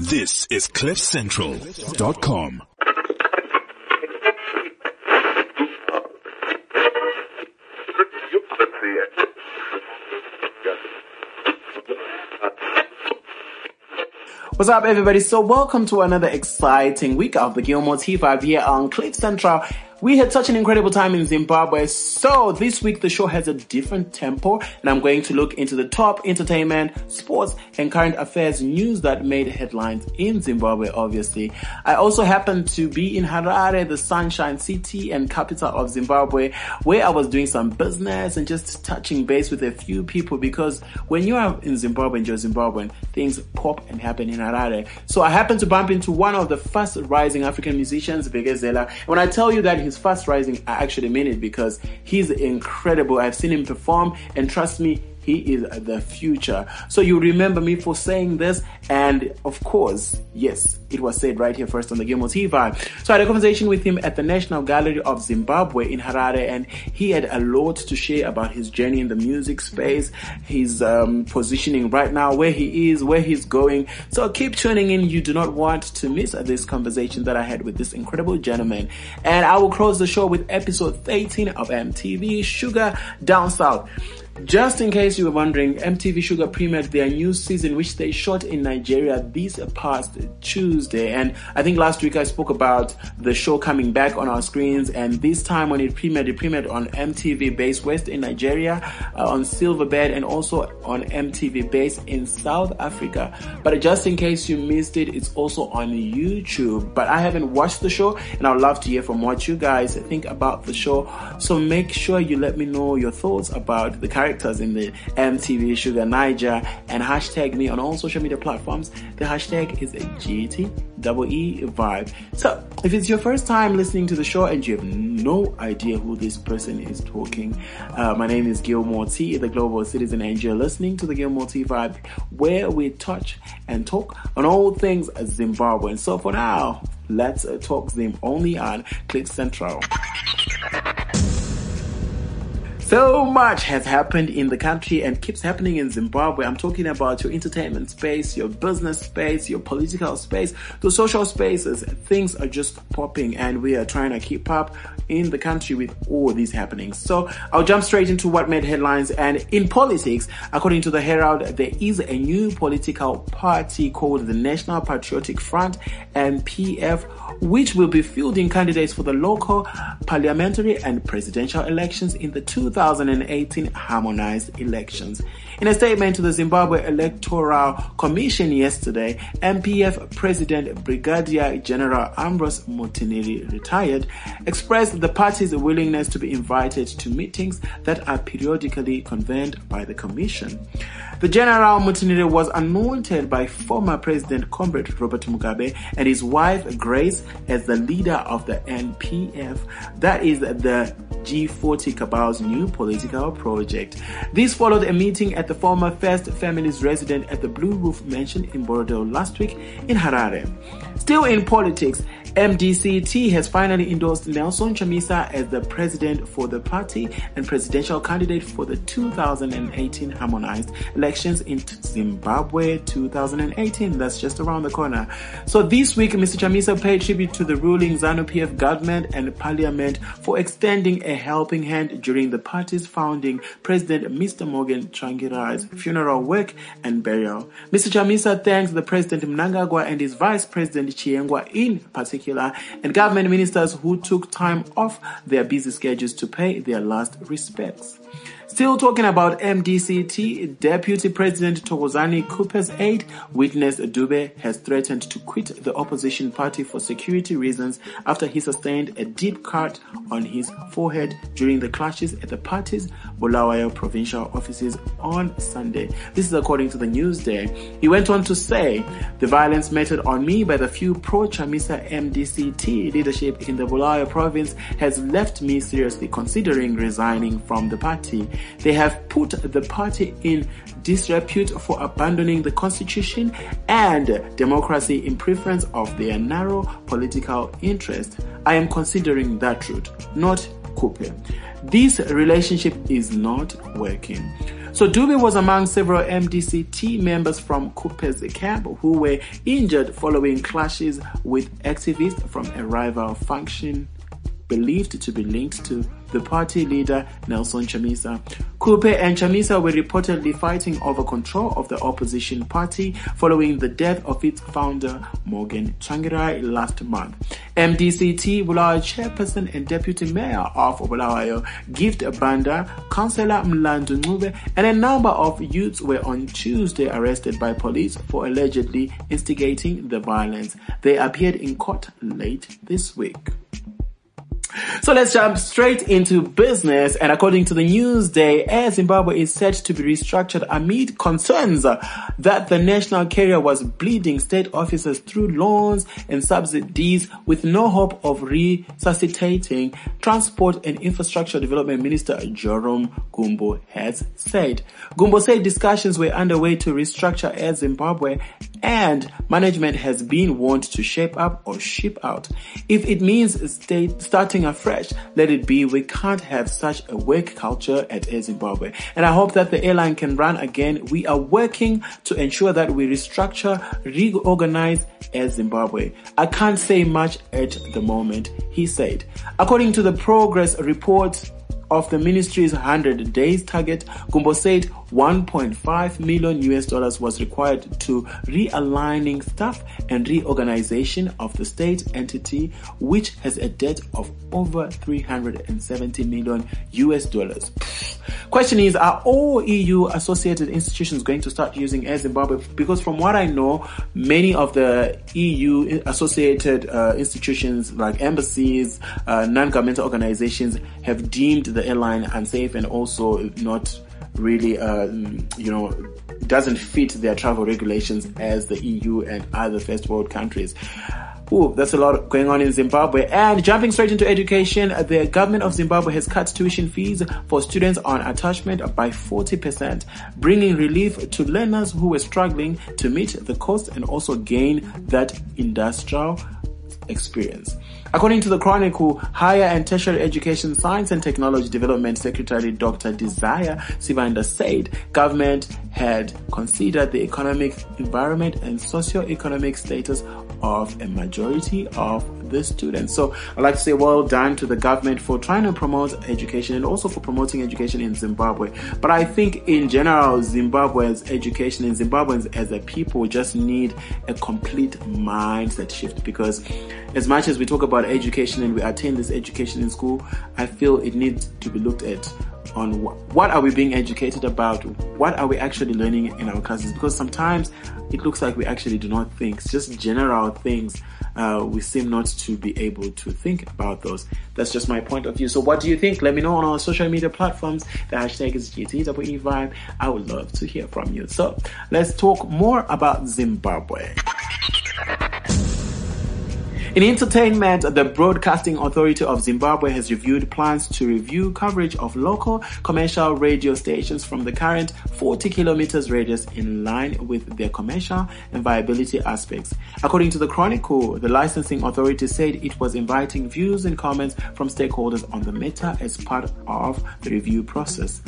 This is CliffCentral.com. What's up, everybody? So, welcome to another exciting week of the Gilmore T5 here on Cliff Central. We had such an incredible time in Zimbabwe. So this week the show has a different tempo and I'm going to look into the top entertainment, sports and current affairs news that made headlines in Zimbabwe, obviously. I also happened to be in Harare, the sunshine city and capital of Zimbabwe, where I was doing some business and just touching base with a few people because when you are in Zimbabwe and you're Zimbabwean, things pop and happen in Harare. So I happened to bump into one of the first rising African musicians, Bekezela. When I tell you that his fast rising, I actually mean it because he's incredible. I've seen him perform, and trust me, he is the future. So you remember me for saying this, and of course, yes, it was said right here first on the Gilmore TV. So I had a conversation with him at the National Gallery of Zimbabwe in Harare, and he had a lot to share about his journey in the music space, his um, positioning right now, where he is, where he's going. So keep tuning in. You do not want to miss this conversation that I had with this incredible gentleman. And I will close the show with episode 13 of MTV Shuga Down South. Just in case you were wondering, MTV Shuga premiered their new season, which they shot in Nigeria this past Tuesday. And I think last week I spoke about the show coming back on our screens. And this time when it premiered, it premiered on MTV Base West in Nigeria, uh, on Silverbird, and also on MTV Base in South Africa. But just in case you missed it, it's also on YouTube. But I haven't watched the show, and I'd love to hear from what you guys think about the show. So make sure you let me know your thoughts about the characters in the MTV Shuga Naija and hashtag me on all social media platforms. The hashtag is GT double E vibe. So if it's your first time listening to the show and you have no idea who this person is talking, uh, my name is Gilmore T, the global citizen, and you're listening to the Gilmore T vibe where we touch and talk on all things Zimbabwean. So for now, let's uh, talk Zim only on Cliff Central. So much has happened in the country and keeps happening in Zimbabwe. I'm talking about your entertainment space, your business space, your political space, the social spaces. Things are just popping and we are trying to keep up in the country with all these happenings. So I'll jump straight into what made headlines. And in politics, according to the Herald, there is a new political party called the National Patriotic Front, NPF, which will be fielding candidates for the local, parliamentary, and presidential elections in the 2018 harmonized elections. In a statement to the Zimbabwe Electoral Commission yesterday, NPF President Brigadier General Ambrose Mutinhiri, retired, expressed the party's willingness to be invited to meetings that are periodically convened by the Commission. The General Mutinhiri was anointed by former President Comrade Robert Mugabe and his wife Grace as the leader of the NPF, that is the G40 Cabal's new political project. This followed a meeting at the former First Family's residence at the Blue Roof Mansion in Borrowdale last week in Harare. Still in politics, MDCT has finally endorsed Nelson Chamisa as the president for the party and presidential candidate for the 2018 harmonized elections in Zimbabwe 2018. That's just around the corner. So this week, Mr. Chamisa paid tribute to the ruling ZANU-PF government and parliament for extending a helping hand during the party's founding President Mr. Morgan Tsvangirai's funeral work and burial. Mr. Chamisa thanks the President Mnangagwa and his Vice President Chiwenga in particular particular, and government ministers who took time off their busy schedules to pay their last respects. Still talking about MDCT, Deputy President Thokozani Khupe's aide, witness Dube, has threatened to quit the opposition party for security reasons after he sustained a deep cut on his forehead during the clashes at the party's Bulawayo provincial offices on Sunday. This is according to the Newsday. He went on to say, the violence meted on me by the few pro-Chamisa MDCT leadership in the Bulawayo province has left me seriously considering resigning from the party. They have put the party in disrepute for abandoning the constitution and democracy in preference of their narrow political interest. I am considering that route, not Khupe. This relationship is not working. So Dube was among several MDCT members from Khupe's camp who were injured following clashes with activists from a rival faction believed to be linked to the party leader Nelson Chamisa. Khupe and Chamisa were reportedly fighting over control of the opposition party following the death of its founder Morgan Tsvangirai last month. MDCT Bulawayo chairperson and deputy mayor of Bulawayo, Gift Banda, Councillor Mlandu Ncube, and a number of youths were on Tuesday arrested by police for allegedly instigating the violence. They appeared in court late this week. So let's jump straight into business. And according to the Newsday, Air Zimbabwe is set to be restructured amid concerns that the national carrier was bleeding state officers through loans and subsidies with no hope of resuscitating. Transport and Infrastructure Development Minister Joram Gumbo has said. Gumbo said discussions were underway to restructure Air Zimbabwe and management has been warned to shape up or ship out. If it means state starting afresh, let it be. We can't have such a work culture at Air Zimbabwe. And I hope that the airline can run again. We are working to ensure that we restructure, reorganize Air Zimbabwe. I can't say much at the moment, he said. According to the progress report, of the ministry's 100 days target, Gumbo said 1.5 million US dollars was required to realigning staff and reorganization of the state entity, which has a debt of over 370 million US dollars. Question is, are all EU associated institutions going to start using Air Zimbabwe? Because from what I know, many of the EU associated uh, institutions like embassies, uh, non-governmental organizations have deemed the airline unsafe and also not really, uh, you know, doesn't fit their travel regulations as the EU and other first world countries. Ooh, that's a lot going on in Zimbabwe. And jumping straight into education, the government of Zimbabwe has cut tuition fees for students on attachment by 40%, bringing relief to learners who were struggling to meet the cost and also gain that industrial experience. According to the Chronicle, Higher and Tertiary Education Science and Technology Development Secretary Dr. Desire Sibanda said government had considered the economic environment and socio-economic status of a majority of the students. So I'd like to say well done to the government for trying to promote education and also for promoting education in Zimbabwe. But I think in general, Zimbabwe's education and Zimbabweans as a people just need a complete mindset shift because as much as we talk about education and we attain this education in school, I feel it needs to be looked at on what are we being educated about what are we actually learning in our classes because sometimes it looks like we actually do not think just general things uh, we seem not to be able to think about those. That's just my point of view. So what do you think? Let me know on our social media platforms. The hashtag is GTWE vibe. I would love to hear from you. So let's talk more about Zimbabwe in entertainment, the Broadcasting Authority of Zimbabwe has reviewed plans to review coverage of local commercial radio stations from the current 40 kilometers radius in line with their commercial and viability aspects. According to the Chronicle, the licensing authority said it was inviting views and comments from stakeholders on the matter as part of the review process.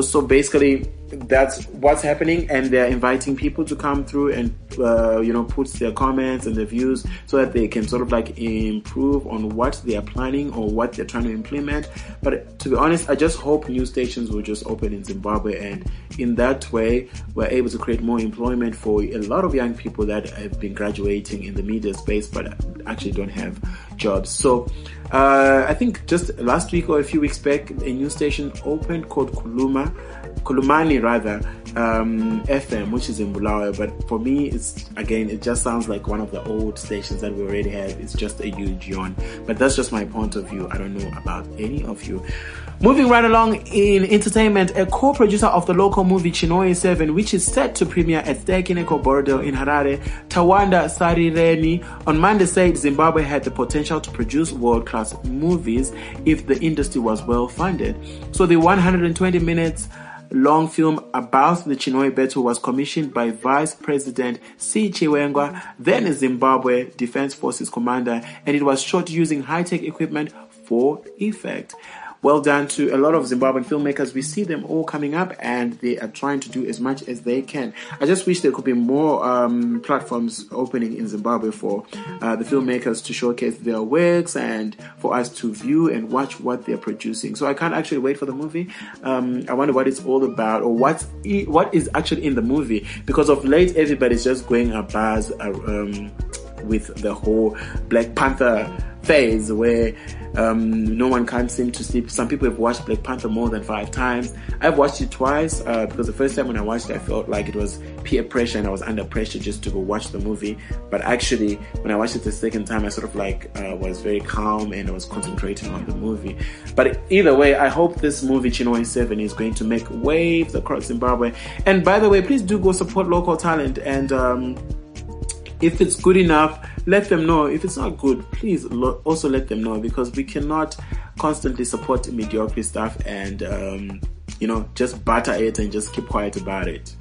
So basically, that's what's happening and they're inviting people to come through and uh, you know put their comments and their views so that they can sort of like improve on what they are planning or what they're trying to implement. But to be honest i just hope new stations will just open in zimbabwe and in that way we're able to create more employment for a lot of young people that have been graduating in the media space but actually don't have jobs. So uh, i think just last week or a few weeks back a new station opened called kuluma Khulumani rather um, FM, which is in Bulawayo. But for me, it's again, it just sounds like one of the old stations that we already have. It's just a huge yawn. But that's just my point of view. I don't know about any of you. Moving right along in entertainment, a co-producer of the local movie Chinhoyi 7, which is set to premiere at Ster-Kinekor Borrowdale in Harare, Tawanda Sarireni, on Monday said Zimbabwe had the potential to produce world-class movies if the industry was well funded. So the 120 minutes long film about the Chinhoyi battle was commissioned by Vice President C. Chiwenga, then Zimbabwe Defense Forces commander, and it was shot using high-tech equipment for effect. Well done to a lot of Zimbabwean filmmakers. We see them all coming up and they are trying to do as much as they can. I just wish there could be more um, platforms opening in Zimbabwe for uh, the filmmakers to showcase their works and for us to view and watch what they're producing. So I can't actually wait for the movie. Um, I wonder what it's all about or what's what is actually in the movie because of late everybody's just going a buzz uh, um, with the whole Black Panther phase where um, no one can seem to sleep. Some people have watched Black Panther more than five times. I've watched it twice uh, because the first time when I watched it, I felt like it was peer pressure and I was under pressure just to go watch the movie. But actually, when I watched it the second time, I sort of like uh, was very calm and I was concentrating on the movie. But either way, I hope this movie Chinhoyi 7 is going to make waves across Zimbabwe. And by the way, please do go support local talent and um, if it's good enough, let them know. If it's not good, please lo- also let them know because we cannot constantly support mediocre stuff and, um, you know, just batter it and just keep quiet about it.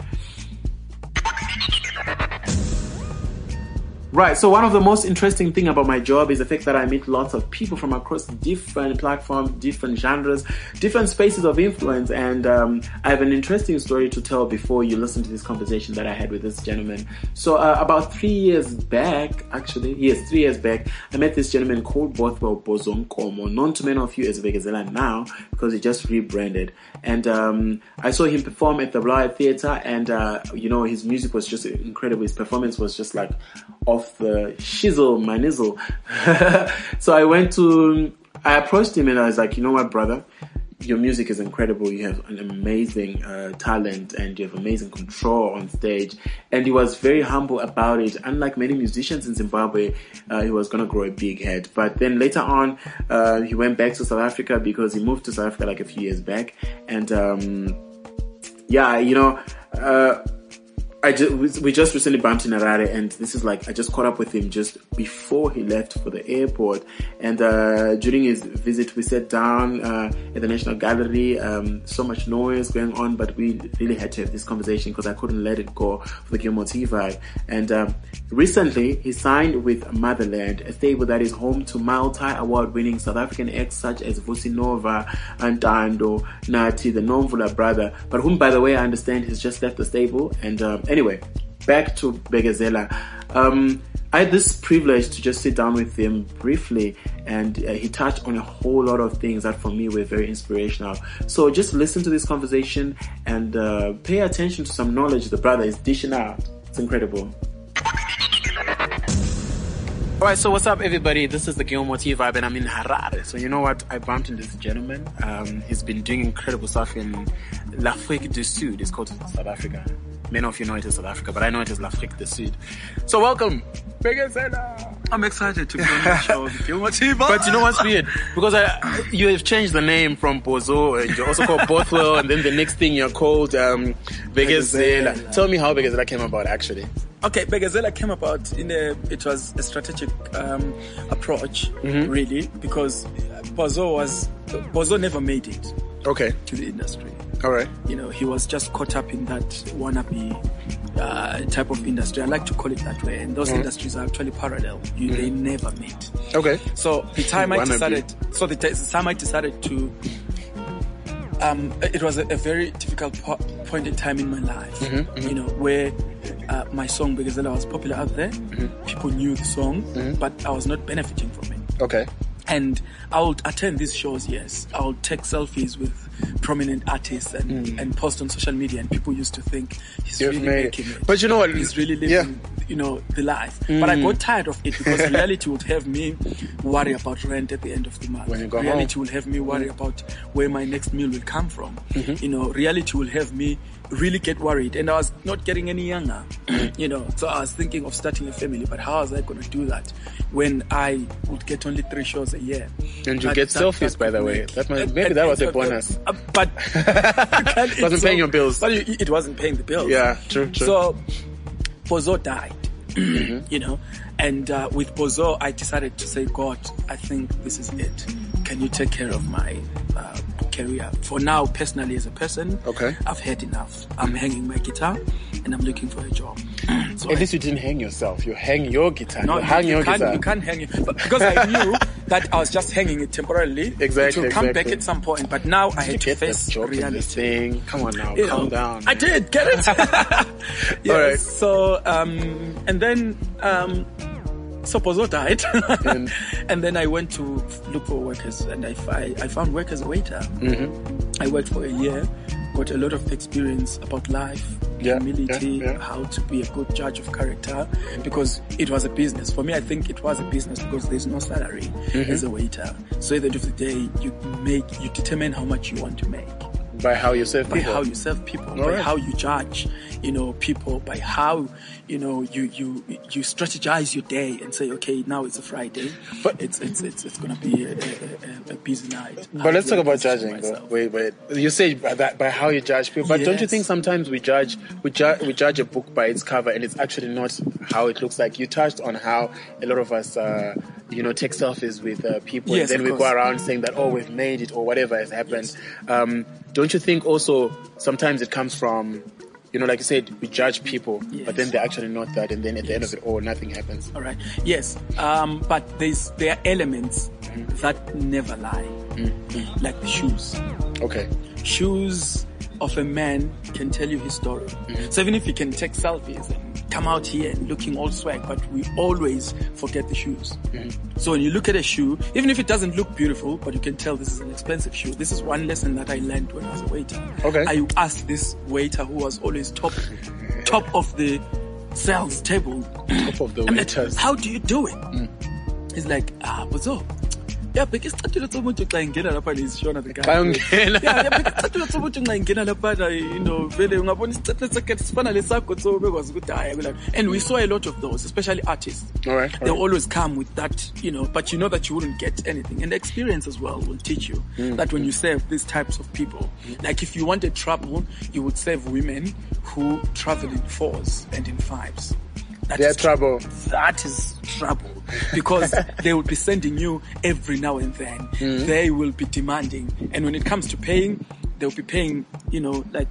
Right. So one of the most interesting thing about my job is the fact that I meet lots of people from across different platforms, different genres, different spaces of influence, and um, I have an interesting story to tell before you listen to this conversation that I had with this gentleman. So uh, about three years back, actually, yes, three years back, I met this gentleman called Bothwell Bozo Nkomo, known to many of you as Bekezela now because he just rebranded, and um, I saw him perform at the Bulawayo Theatre, and uh, you know his music was just incredible. His performance was just like off the shizzle, my nizzle. so I went to, I approached him and I was like, you know what, brother? Your music is incredible. You have an amazing uh, talent and you have amazing control on stage. And he was very humble about it. Unlike many musicians in Zimbabwe, uh, he was gonna grow a big head. But then later on, uh, he went back to South Africa because he moved to South Africa like a few years back. And um, yeah, you know, uh, I just, we just recently bumped in Harare and this is like, I just caught up with him just before he left for the airport. And, uh, during his visit, we sat down, uh, at the National Gallery, um, so much noise going on, but we really had to have this conversation because I couldn't let it go for the vibe. And, um, recently he signed with Muthaland, a stable that is home to multi-award winning South African acts such as Vusi Nova, Ntando, Nathi, the Nomvula brother, but whom, by the way, I understand has just left the stable and, um, anyway, back to Bekezela. Um, I had this privilege to just sit down with him briefly, and uh, he touched on a whole lot of things that for me were very inspirational. So just listen to this conversation and uh, pay attention to some knowledge the brother is dishing out. It's incredible. Alright, so what's up everybody? This is the Gilmore T vibe and I'm in Harare. So you know what? I bumped into this gentleman. Um, he's been doing incredible stuff in L'Afrique du Sud. It's called South Africa. Many of you know it is South Africa, but I know it is as L'Afrique du Sud. So welcome, Bekezela. I'm excited to be on the show, the Gilmore T. But you know what's weird? Because I, you have changed the name from Bozo and you're also called Bothwell and then the next thing you're called um. Tell me how Bekezela came about actually. Okay, Bekezela came about in a, it was a strategic um, approach, Mm-hmm. really, because Bozo was, Bozo never made it Okay. to the industry. Alright. You know, he was just caught up in that wannabe uh, type of industry. I like to call it that way. And Mm-hmm. those industries are actually parallel. You, They never meet. Okay. So the time I Wannabe. decided, so the, t- the time I decided to, um, it was a, a very difficult po- point in time in my life, Mm-hmm, you know, where uh, my song because Bekezela was popular out there. Mm-hmm. People knew the song, but I was not benefiting from it. Okay. And I'll attend these shows, yes. I'll take selfies with prominent artists and, and post on social media, and people used to think he's Mm. You've really making it. But you know what? He's really Yeah. living, you know, the life. But I got tired of it because reality would have me worry about rent at the end of the month. When you go reality home. will have me worry about where my next meal will come from. Mm-hmm. You know, reality will have me really get worried. And I was not getting any younger, you know, so I was thinking of starting a family, but how was I going to do that when I would get only three shows a year? And you That- get that- selfies, that by the way. That might- maybe that was a bonus. uh, But it Wasn't paying your bills. But it, wasn't paying the bills. Yeah, true, true. So Bozo died, Mm-hmm. you know, and uh, with Bozo, I decided to say, God, I think this is it. Can you take care of my uh, career. For now, personally as a person, Okay. I've had enough. I'm hanging my guitar and I'm looking for a job. so At I- least you didn't hang yourself. You hang your guitar. no, you hang you your can't, guitar. you can't hang it. But because I knew that I was just hanging it temporarily. Exactly, To come exactly. back at some point. But now I had to face this job in this reality. thing. Come on now, You calm know, down. I did get it. yes. So um, and then um, Sopozo died, And- and, then I went to look for workers, and I, fi- I found work as a waiter. Mm-hmm. I worked for a year, got a lot of experience about life, Yeah, humility, yeah, yeah. how to be a good judge of character, because it was a business. For me, I think it was a business because there's no salary Mm-hmm. as a waiter. So at the end of the day, you make, you determine how much you want to make By how you serve by people. how you serve people, by Alright. how you judge, you know, people, by how, you know, you, you, you strategize your day and say, okay, now it's a Friday, But- it's, it's, it's, it's gonna be a, a, a, busy night. But let's talk about to judging. Wait, wait. You say by that by how you judge people, but don't you think sometimes we judge we judge we judge a book by its cover, and it's actually not how it looks like. You touched on how a lot of us, uh, you know, take selfies with uh, people, Yes, and then we go around saying that oh we've made it or whatever has happened. Um, don't you think also sometimes it comes from you know, like you said, we judge people, Yes. but then they're actually not that, and then at the end of it all, nothing happens. All right. Yes. Um, but there's there are elements that never lie, Mm-hmm. like the shoes. Okay. shoes of a man can tell you his story. So even if you can take selfies and come out here and looking all swag, but we always forget the shoes. So when you look at a shoe, even if it doesn't look beautiful, but you can tell this is an expensive shoe. This is one lesson that I learned when I was a waiter. Okay. I asked this waiter who was always top, top of the sales table. Top of the I'm like, waiters. how do you do it? He's like, ah, bozo. Yabheka isicathulo somuntu xa ingena lapha lizishona the guy. Xa ungena. Yeah, yabheka isicathulo somuntu xa ingena lapha you know vele ungabona isicathulo sakhe sifana lesakho so bekwazi ukuthi hayi like and we saw a lot of those especially artists All right, they right. always come with that you know but you know that you wouldn't get anything and the experience as well will teach you Mm. that when you serve these types of people like if you wanted trouble you would serve women who travel in fours and in fives That They're trouble. that is trouble because they will be sending you every now and then. Mm-hmm. They will be demanding, and when it comes to paying, they'll be paying. You know, like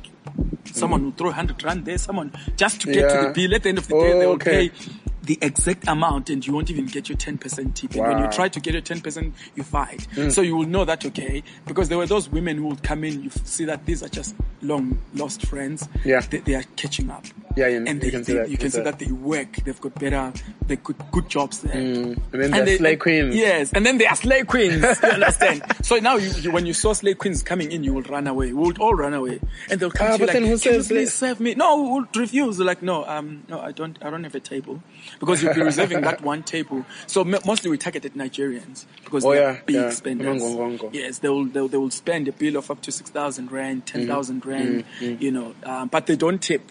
someone will throw hundred rand there, someone just to get to the bill. At the end of the day, they will Okay. pay the exact amount, and you won't even get your ten percent tip. And when you try to get your ten percent, you fight. Mm. So you will know that okay, because there were those women who would come in. You see that these are just long lost friends. Yeah. they, they are catching up. Yeah, you- and you they, can see they- that, you can see that they work. They've got better, they good good jobs there. Mm. And then they're slay queens. Yes, and then they are slay queens. You understand? so now, you, you, when you saw slay queens coming in, you will run away. We would all run away, and they'll come Ah, to you like, "Can you please serve me?" No, we would refuse. Like, no, um, no, I don't, I don't have a table because you'll be reserving that one table. So m- mostly we targeted Nigerians because Oh, they're yeah, big yeah. spenders. Ngongongo. Yes, they will, they will, they will spend a bill of up to six thousand rand, ten thousand rand. You know, um, but they don't tip.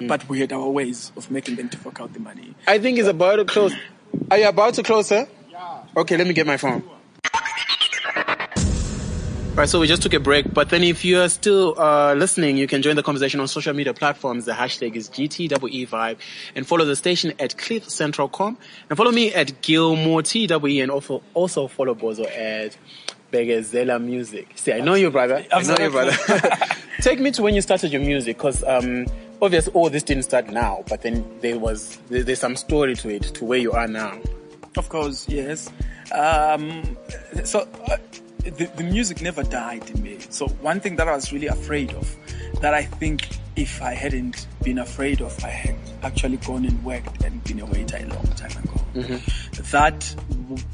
But we had our ways of making them to fork out the money. I think it's about to close. Are you about to close, sir? Yeah. Okay, let me get my phone. Right, so we just took a break, but then if you're still uh, listening, you can join the conversation on social media platforms. The hashtag is GTWE5 and follow the station at cliffcentral.com and follow me at Gilmore TWE and also, also follow Bozo at Bekezela Music. See, I know you, brother. I know you, brother. Take me to when you started your music, because um, obviously all this didn't start now, but then there was there, there's some story to it, to where you are now. Of course, yes. Um, so uh, the, the music never died in me. So one thing that I was really afraid of, that I think if I hadn't been afraid of, I had actually gone and worked and been a waiter a long time ago. Mm-hmm. That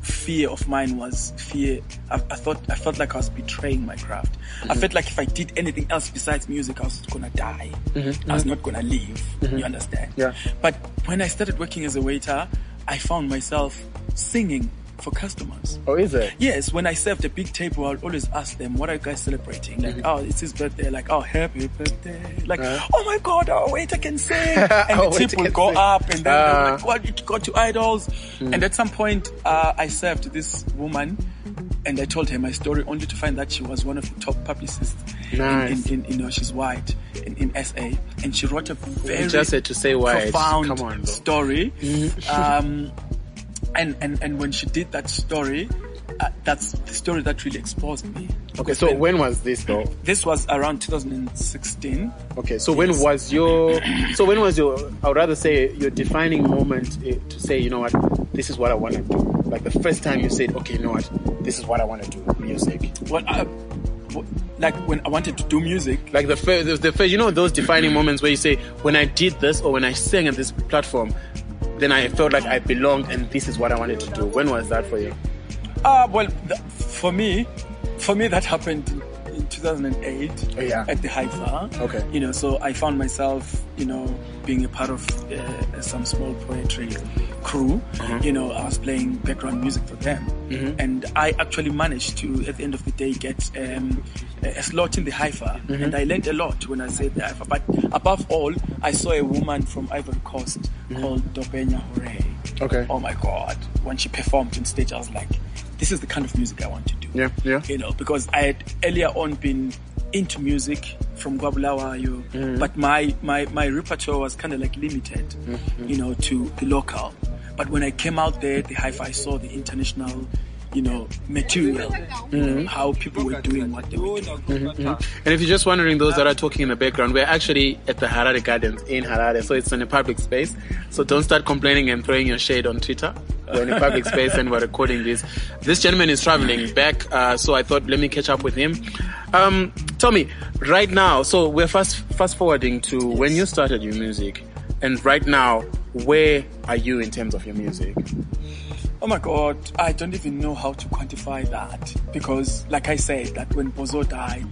fear of mine was fear. I, I thought I felt like I was betraying my craft. I mm-hmm. felt like if I did anything else besides music, I was gonna die. Mm-hmm. I was not gonna live. You understand? Yeah. But when I started working as a waiter, I found myself singing for customers. Oh, is it? Yes, when I served a big table, I'll always ask them, what are you guys celebrating? Like, oh, it's his birthday. Like, oh, happy birthday. Like, Uh-huh. oh my God, our waiter can sing. And Our the tip will go sing. up and then Ah. like, what, you go to idols. Mm. And at some point, uh, I served this woman and I told her my story only to find that she was one of the top publicists. Nice. In, in, you know, she's white in, in SA. And she wrote a very just had to say white. profound Come on, story. um, and, and, and when she did that story, uh, that's the story that really exposed me. Okay, so when was this though? This was around 2016. Okay, so when was your, so when was your, I would rather say your defining moment eh, to say, you know what, this is what I want to do. Like the first time you said, okay, you know what, this is what I want to do, music. Well, I, w- like when I wanted to do music, Like the first, the, the first, you know, those defining moments where you say, when I did this or when I sang at this platform, then I felt like I belonged and this is what I wanted to do. When was that for you? uh, well, th- for me, for me that happened 2008 Oh, yeah. at the HIFA. Okay. You know, so I found myself, you know, being a part of uh, some small poetry crew. Uh-huh. You know, I was playing background music for them, Mm-hmm. and I actually managed to, at the end of the day, get um, a a slot in the HIFA, Mm-hmm. and I learned a lot when I said the HIFA. But above all, I saw a woman from Ivory Coast Mm-hmm. called Dobet Gnahoré. Okay. Oh my God! When she performed on stage, I was like, "This is the kind of music I want to do." Yeah, yeah. You know, because I had earlier on been into music from Gwabulawayo, Mm. but my, my, my repertoire was kind of like limited, Mm-hmm. you know, to the local. But when I came out there, the HIFA, I saw the international, you know, material, Mm-hmm. how people were doing what they were doing. And if you're just wondering, those that are talking in the background, we're actually at the Harare Gardens in Harare, so it's in a public space. So don't start complaining and throwing your shade on Twitter. We're in a public space and we're recording this. This gentleman is traveling back, uh, so I thought let me catch up with him. Um, tell me, right now, so we're fast fast forwarding to when you started your music, and right now, where are you in terms of your music? Oh my God, I don't even know how to quantify that because, like I said, that when Bozo died,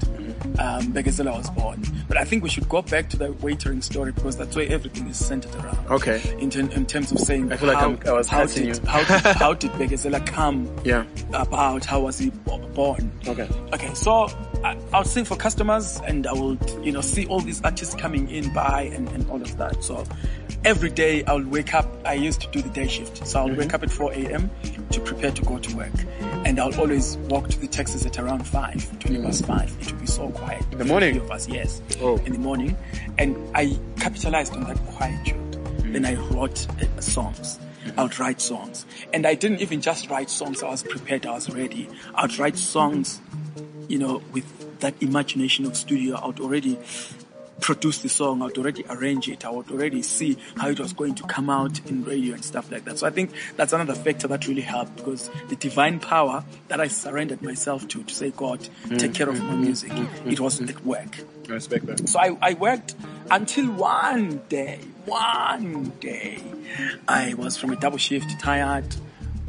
um, Bekezela was born. But I think we should go back to the waitering story because that's where everything is centered around. Okay. In, in terms of saying, I feel like how, I'm- I was how did, you. how did how did come Yeah. about? How was he bo- born? Okay. Okay, so I, I'll sing for customers and I will, you know, see all these artists coming in by and, and all of that. So every day I'll wake up. I used to do the day shift. So I'll Mm-hmm. wake up at 4 a.m. to prepare to go to work. And I'll always walk to the taxis at around 5, 20 past 5. It will be so quiet. In the morning? Of us, yes. Oh. In the morning. And I capitalized on that quietude. Mm. Then I wrote uh, songs. I would write songs. And I didn't even just write songs. I was prepared. I was ready. I would write songs, you know, with that imagination of studio. I would already produce the song. I would already arrange it. I would already see how it was going to come out in radio and stuff like that. So I think that's another factor that really helped because the divine power that I surrendered myself to, to say, God, take mm, care of my mm, mm, music, it was at work. I respect that. So I, I worked until one day, one day, I was from a double shift, tired,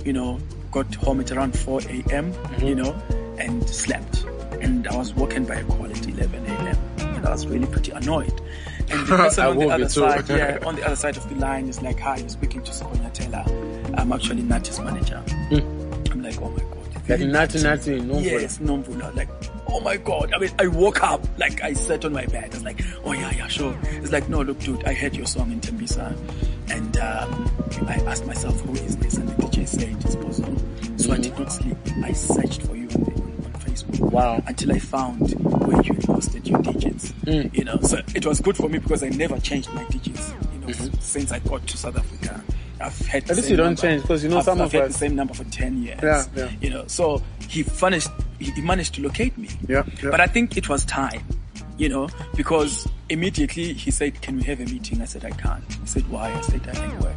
you know, got home at around 4 a.m., you mm-hmm. know, and slept. And I was woken by a call at 11 a.m. And I was really pretty annoyed. And the person I on the other side, yeah, on the other side of the line is like, hi, you're speaking to Siponya Taylor. I'm actually Nathi's manager. I'm like, oh my God. Like Nathi Nathi, no Yes, Nomvula. Like, oh my god. I mean, I woke up, like, I sat on my bed. I was like, oh yeah, yeah, sure. It's like, no, look, dude, I heard your song in Tembisa. And um, I asked myself, who is this? And the DJ said, it's Bozo. So I did not sleep. I searched for Facebook. Wow. Until I found where you posted your digits. You know, so it was good for me because I never changed my digits, you know, since I got to South Africa. I've had At least you don't number. change, 'cause you know I've- some I've of had us- the same number for 10 years. Yeah, yeah. You know, so he finished, he managed to locate me. Yeah, yeah. But I think it was time, you know, because immediately he said, can we have a meeting? I said, I can't. He said, why? I said, I can work.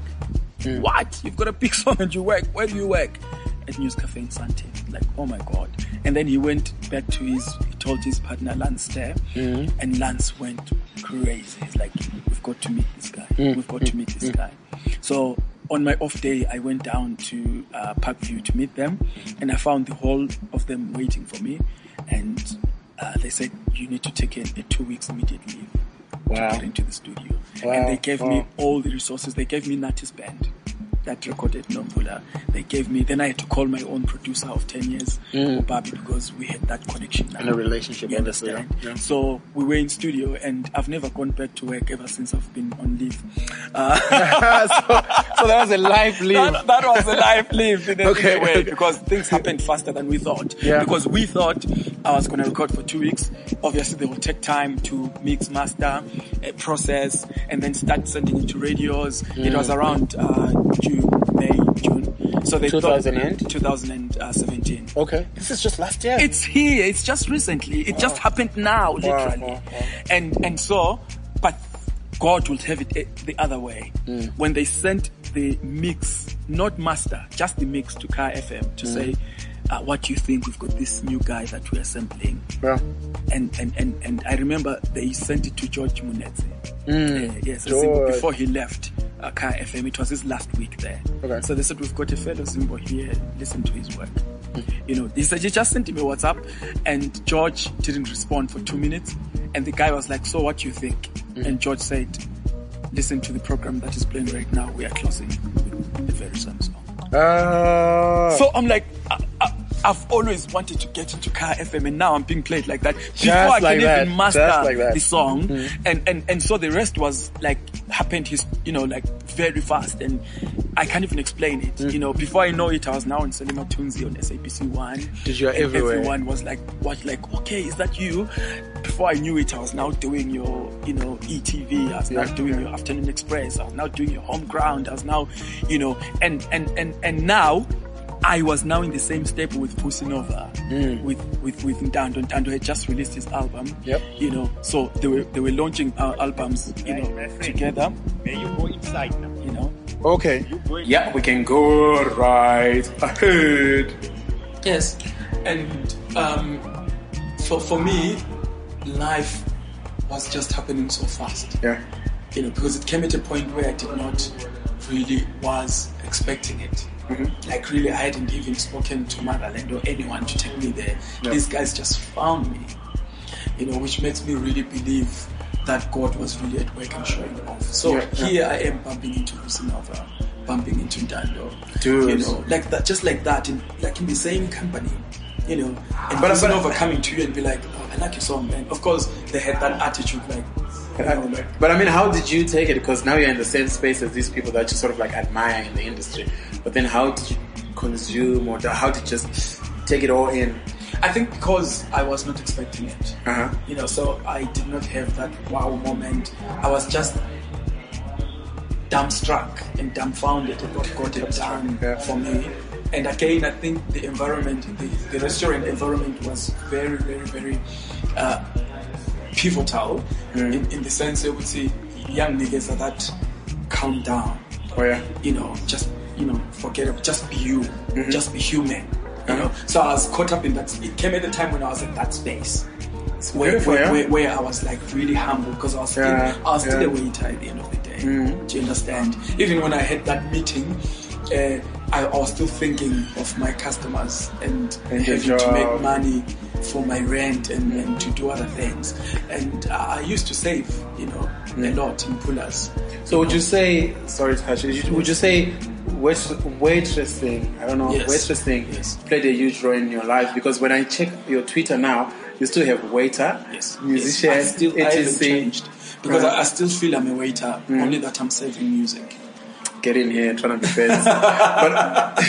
Hmm. What? You've got a big song and you work. Where do you work? At News Cafe in Sante. Like, oh my God. And then he went back to his, he told his partner Lance there, Hmm. and Lance went crazy. He's like, we've got to meet this guy. Hmm. We've got to meet this guy. So on my off day, I went down to uh, Parkview to meet them, and I found the whole of them waiting for me. And uh, they said, you need to take a, a two weeks immediate leave Wow. to get into the studio. Wow, And they gave me all the resources. They gave me Nathis Band that recorded Nomvula. They gave me, then I had to call my own producer of 10 years, Bobby, because we had that connection now. Mm. And a relationship, You understand? yeah. So we were in studio and I've never gone back to work ever since I've been on leave. Uh, so that was a live leave. that, that was a life live in a, Okay, in a way because things happened faster than we thought. Yeah. Because we thought I was going to record for two weeks. Obviously, they will take time to mix, master, uh, process, and then start sending it to radios. It was around uh, June, May, June. So they 2000 thought, and? 2017. Okay. This is just last year. It's here. It's just recently. It just happened now, literally. wow, wow. And and so, but God will have it eh, the other way. Mm. When they sent the mix, not master, just the mix to Kaya FM to Mm. say, uh, what do you think? We've got this new guy that we're sampling. Yeah. And, and, and, and I remember they sent it to George Munetze. Uh, yes, a Zimbo, Mm. George. before he left Kaya FM. It was his last week there. Okay. So they said, we've got a fellow Zimbo here. Listen to his work. Mm. You know, he said, he just sent him a WhatsApp and George didn't respond for two minutes. And the guy was like, so what do you think? Mm. And George said, listen to the program that is playing right now. We are closing with the very same song. Uh, So I'm like, I, I, I've always wanted to get into Kaya FM, and now I'm being played like that before I like can that. even master Just like that. the song. And, and and so the rest was like happened, his you know like very fast, and I can't even explain it. Mm. You know, before I know it, I was now in Selimathunzi on SABC one. Did you everywhere. Everyone was like, "What? Like, okay, is that you?" Before I knew it, I was now doing your, you know, ETV. I was now doing yeah. your Afternoon Express. I was now doing your Home Ground. I was now, you know, and and and and now. I was now in the same step with Vusi Nova, with with with Ntando. Ntando had just released his album. Mm. Yep. You know, so they were they were launching uh, albums, you know, My friend. together. May you go inside now. You know. okay. You Yeah, we can go right ahead. Yes, and um, for for me, life was just happening so fast. Yeah. You know, because it came at a point where I did not really was expecting it. Mm-hmm. Like really, I hadn't even spoken to Muthaland or anyone to take me there. Yeah. These guys just found me. You know, which makes me really believe that God was really at work and showing off. So Yeah, yeah. here I am bumping into Vusi Nova, bumping into Ntando. Dude. You know, like that, just like that, in like in the same company. You know, and But- but, but- coming to you and be like, oh, I like your song, man. Of course, they had that attitude, like But I mean, how did you take it? Because now you're in the same space as these people that you sort of like admire in the industry. But then how did you consume or how did you just take it all in? I think because I was not expecting it. Uh-huh. You know, so I did not have that wow moment. I was just dumbstruck and dumbfounded at what God had done Yeah. for me. And again, I think the environment, the, the restaurant environment was very, very, very uh, pivotal Mm. in, in the sense I would say young niggas are that calm down Oh yeah. you know, just you know, forget it. Just be you. Mm-hmm. Just be human. You know. So I was caught up in that. It came at the time when I was in that space. Where, where, where, where I was like really humble because I was still, Yeah, I was still yeah. Mm-hmm. a waiter at the end of the day. Do you understand? Even when I had that meeting, uh, I, I was still thinking of my customers and, And having to make money for my rent and, and to do other things. And I I used to save, you know, Mm. a lot in pullers. So would you say, sorry you- would you say wait, waitressing, I don't know, Yes. waitressing Yes. played a huge role in your life? Because when I check your Twitter now, you still have waiter, Yes. musician, Yes. I still I haven't changed because Right. I, I still feel I'm a waiter. Only that I'm serving music. get in here trying to be fancy. but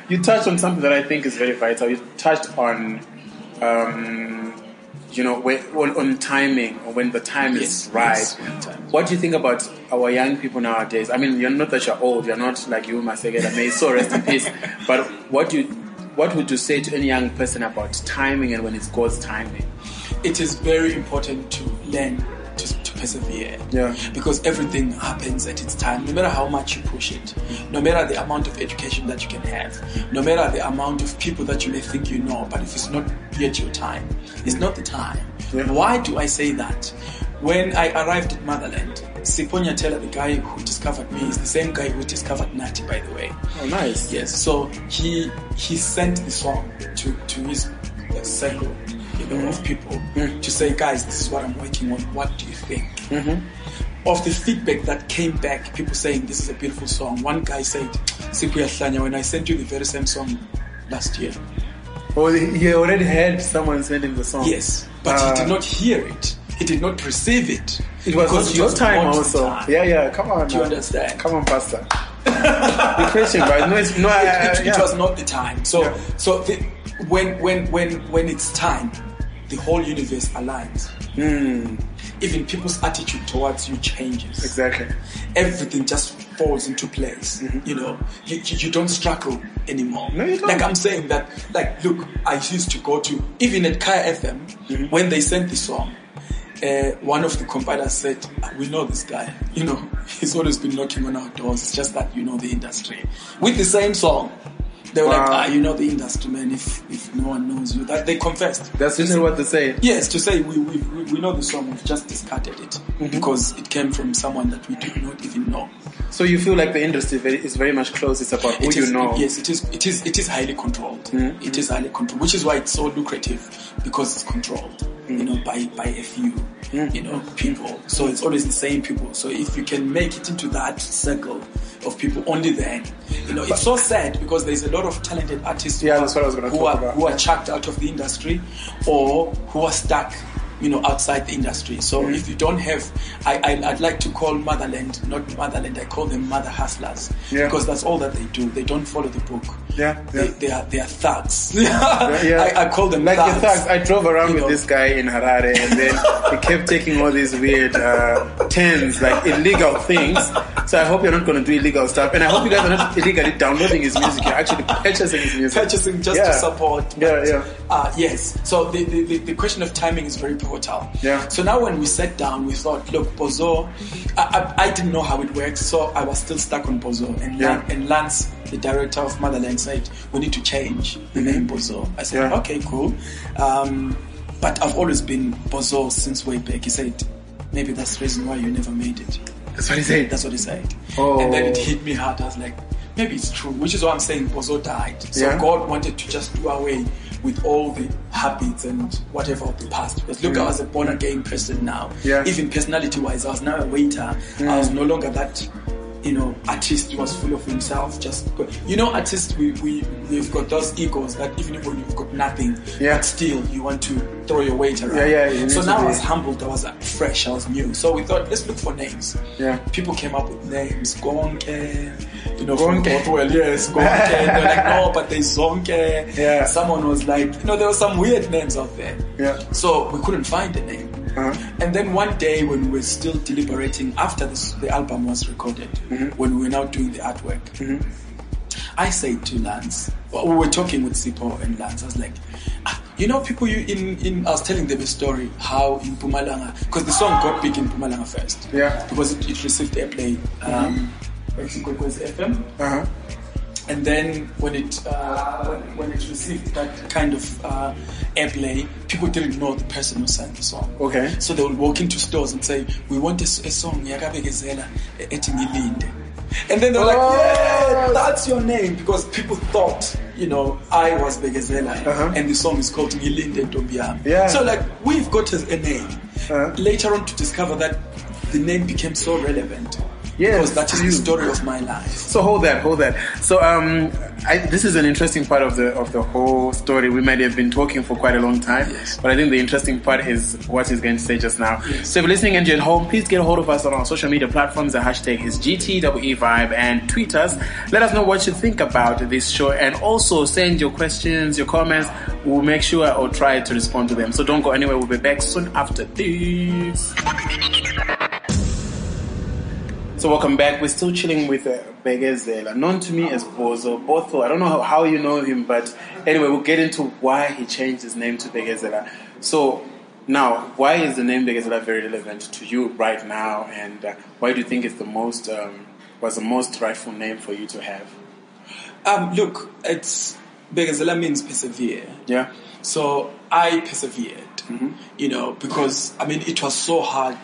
you touched on something that I think is very vital. You touched on, um, you know, when, on, on timing or when the time Yes, is right. yes, time what do you think about our young people nowadays? I mean, you're not that you're old. You're not like you, Masegeda. May so rest in peace. But what do you, what would you say to any young person about timing and when it's God's timing? It is very important to learn persevere. Yeah. Because everything happens at its time, no matter how much you push it, no matter the amount of education that you can have, no matter the amount of people that you may think you know, but if it's not yet your time, it's not the time. Yeah. Why do I say that? When I arrived at Muthaland, Siponya Teller, the guy who discovered me, is the same guy who discovered Nathi, by the way. Oh, nice. Yes, so he he sent the song to to his circle, you know, of people hmm, to say, guys, this is what I'm working on. What do you think? Mm-hmm. Of the feedback that came back, people saying this is a beautiful song. One guy said, "Sipuya Hlanya, when I sent you the very same song last year." Oh, well, he already had someone send him the song. Yes, but Uh, he did uh, not hear it. He did not receive it. It was not your time also. time. Yeah, yeah. Come on. Do you now. understand? Come on, Pastor. Be patient, right? No, it's, no, I- it, I- it, it uh, was not the time. So, Yeah. so the, when when when when it's time, the whole universe aligns. Even people's attitude towards you changes. Exactly. Everything just falls into place. You know, you, you, don't struggle anymore. No, you don't. Like I'm saying that, like, look, I used to go to even at Kaya FM when they sent the song. Uh, one of the compilers said, "Ah, "We know this guy. You know, he's always been knocking on our doors. It's just that you know the industry." With the same song, they were like, "Ah, you know the industry, man. If if no one knows you, that they confessed. That's just what they say. Yes, to say we, we, we we know the song, we've just discarded it Mm-hmm. because it came from someone that we do not even know. So you feel like the industry is very much close. It's about who It you know. Mm-hmm. Yes, it is. It is. It is highly controlled. It is highly controlled, which is why it's so lucrative because it's controlled. Mm. You know, by by a few, you know, people. So it's always the same people. So if you can make it into that circle of people, only then, you know, it's so sad because there's a lot of talented artists. Yeah, who that's are- what I was talk are, about. Who are chucked out of the industry, or who are stuck. You know, outside the industry. So Mm. if you don't have, I, I I'd like to call Muthaland not Muthaland. I call them Mother Hustlers Yeah. because that's all that they do. They don't follow the book. Yeah, They, yeah. they are they are thugs. Yeah. I, I call them like thugs. the thugs. I drove around You with know. this guy in Harare, and then he kept taking all these weird uh, tens, like illegal things. So I hope you're not going to do illegal stuff, and I hope you guys are not illegally downloading his music. You're actually purchasing his music. Purchasing just Yeah. to support. Yeah, but, yeah. Uh, yes. So the, the, the, question of timing is very pivotal. Yeah. So now when we sat down, we thought, look, Bozo, I, I, I didn't know how it works, so I was still stuck on Bozo. And, Yeah. Lan- and Lance, the director of Muthaland, said, we need to change the name Bozo. I said. Yeah. okay, cool. Um, but I've always been Bozo since way back. He said, maybe that's the reason why you never made it. That's what he said. That's what he said. Oh. And then it hit me hard. I was like, maybe it's true, which is why I'm saying Bozo died. So Yeah. God wanted to just do away with all the habits and whatever of the past. Because look, I was a born again person now. Mm. Yeah. Mm. Even personality wise, I was now a waiter. I was no longer that. You know, artist was full of himself. Just you know, artists we we we've got those egos that even when you've got nothing, Yeah. but still you want to throw your weight around. Yeah, yeah, So now I was humbled. I was uh, fresh. I was new. So we thought, let's look for names. Yeah. People came up with names. Gonke, you know, Gonke. from Bothwell, yes, Gonke. They're like, no, but there's Zonke. Yeah. Someone was like, you know, there were some weird names out there. Yeah. So we couldn't find a name. Uh-huh. And then one day when we were still deliberating after this, the album was recorded, Mm-hmm. when we were now doing the artwork, I said to Lance, well, we were talking with Sipho and Lance, I was like, "Ah, you know, people you in, in, I was telling them a story how in Mpumalanga, because the song got big in Mpumalanga first. Yeah. Because it, it received airplay. Um, Mm-hmm. was FM. Uh-huh. And then when it uh, when, when it received that kind of uh, airplay, people didn't know the person who sang the song. Okay. So they would walk into stores and say, "We want a song yakabekezela ethi ngilinde." And then they're like, Oh. "Yeah, that's your name," because people thought, you know, I was Bekezela, Uh-huh. and the song is called Ngilinde Ntombi Yami. Yeah. So like we've got a, a name. Uh-huh. Later on, to discover that the name became so relevant. Yes, because that is the story of my life. So hold that, hold that. So um, I, this is an interesting part of the of the whole story. We might have been talking for quite a long time, Yes. but I think the interesting part is what he's going to say just now. Yes. So if you're listening and you're at home, please get a hold of us on our social media platforms. The hashtag is GTWE Vibe and tweet us. Let us know what you think about this show, and also send your questions, your comments. We'll make sure or try to respond to them. So don't go anywhere. We'll be back soon after this. So welcome back. We're still chilling with uh, Bekezela, known to me as Bozo. Botho, I don't know how, how you know him, but anyway, we'll get into why he changed his name to Bekezela. So now, why is the name Bekezela very relevant to you right now, and uh, why do you think it's the most um, was the most rightful name for you to have? Um, look, it's Bekezela means persevere. Yeah. So I persevered, you know, because I mean it was so hard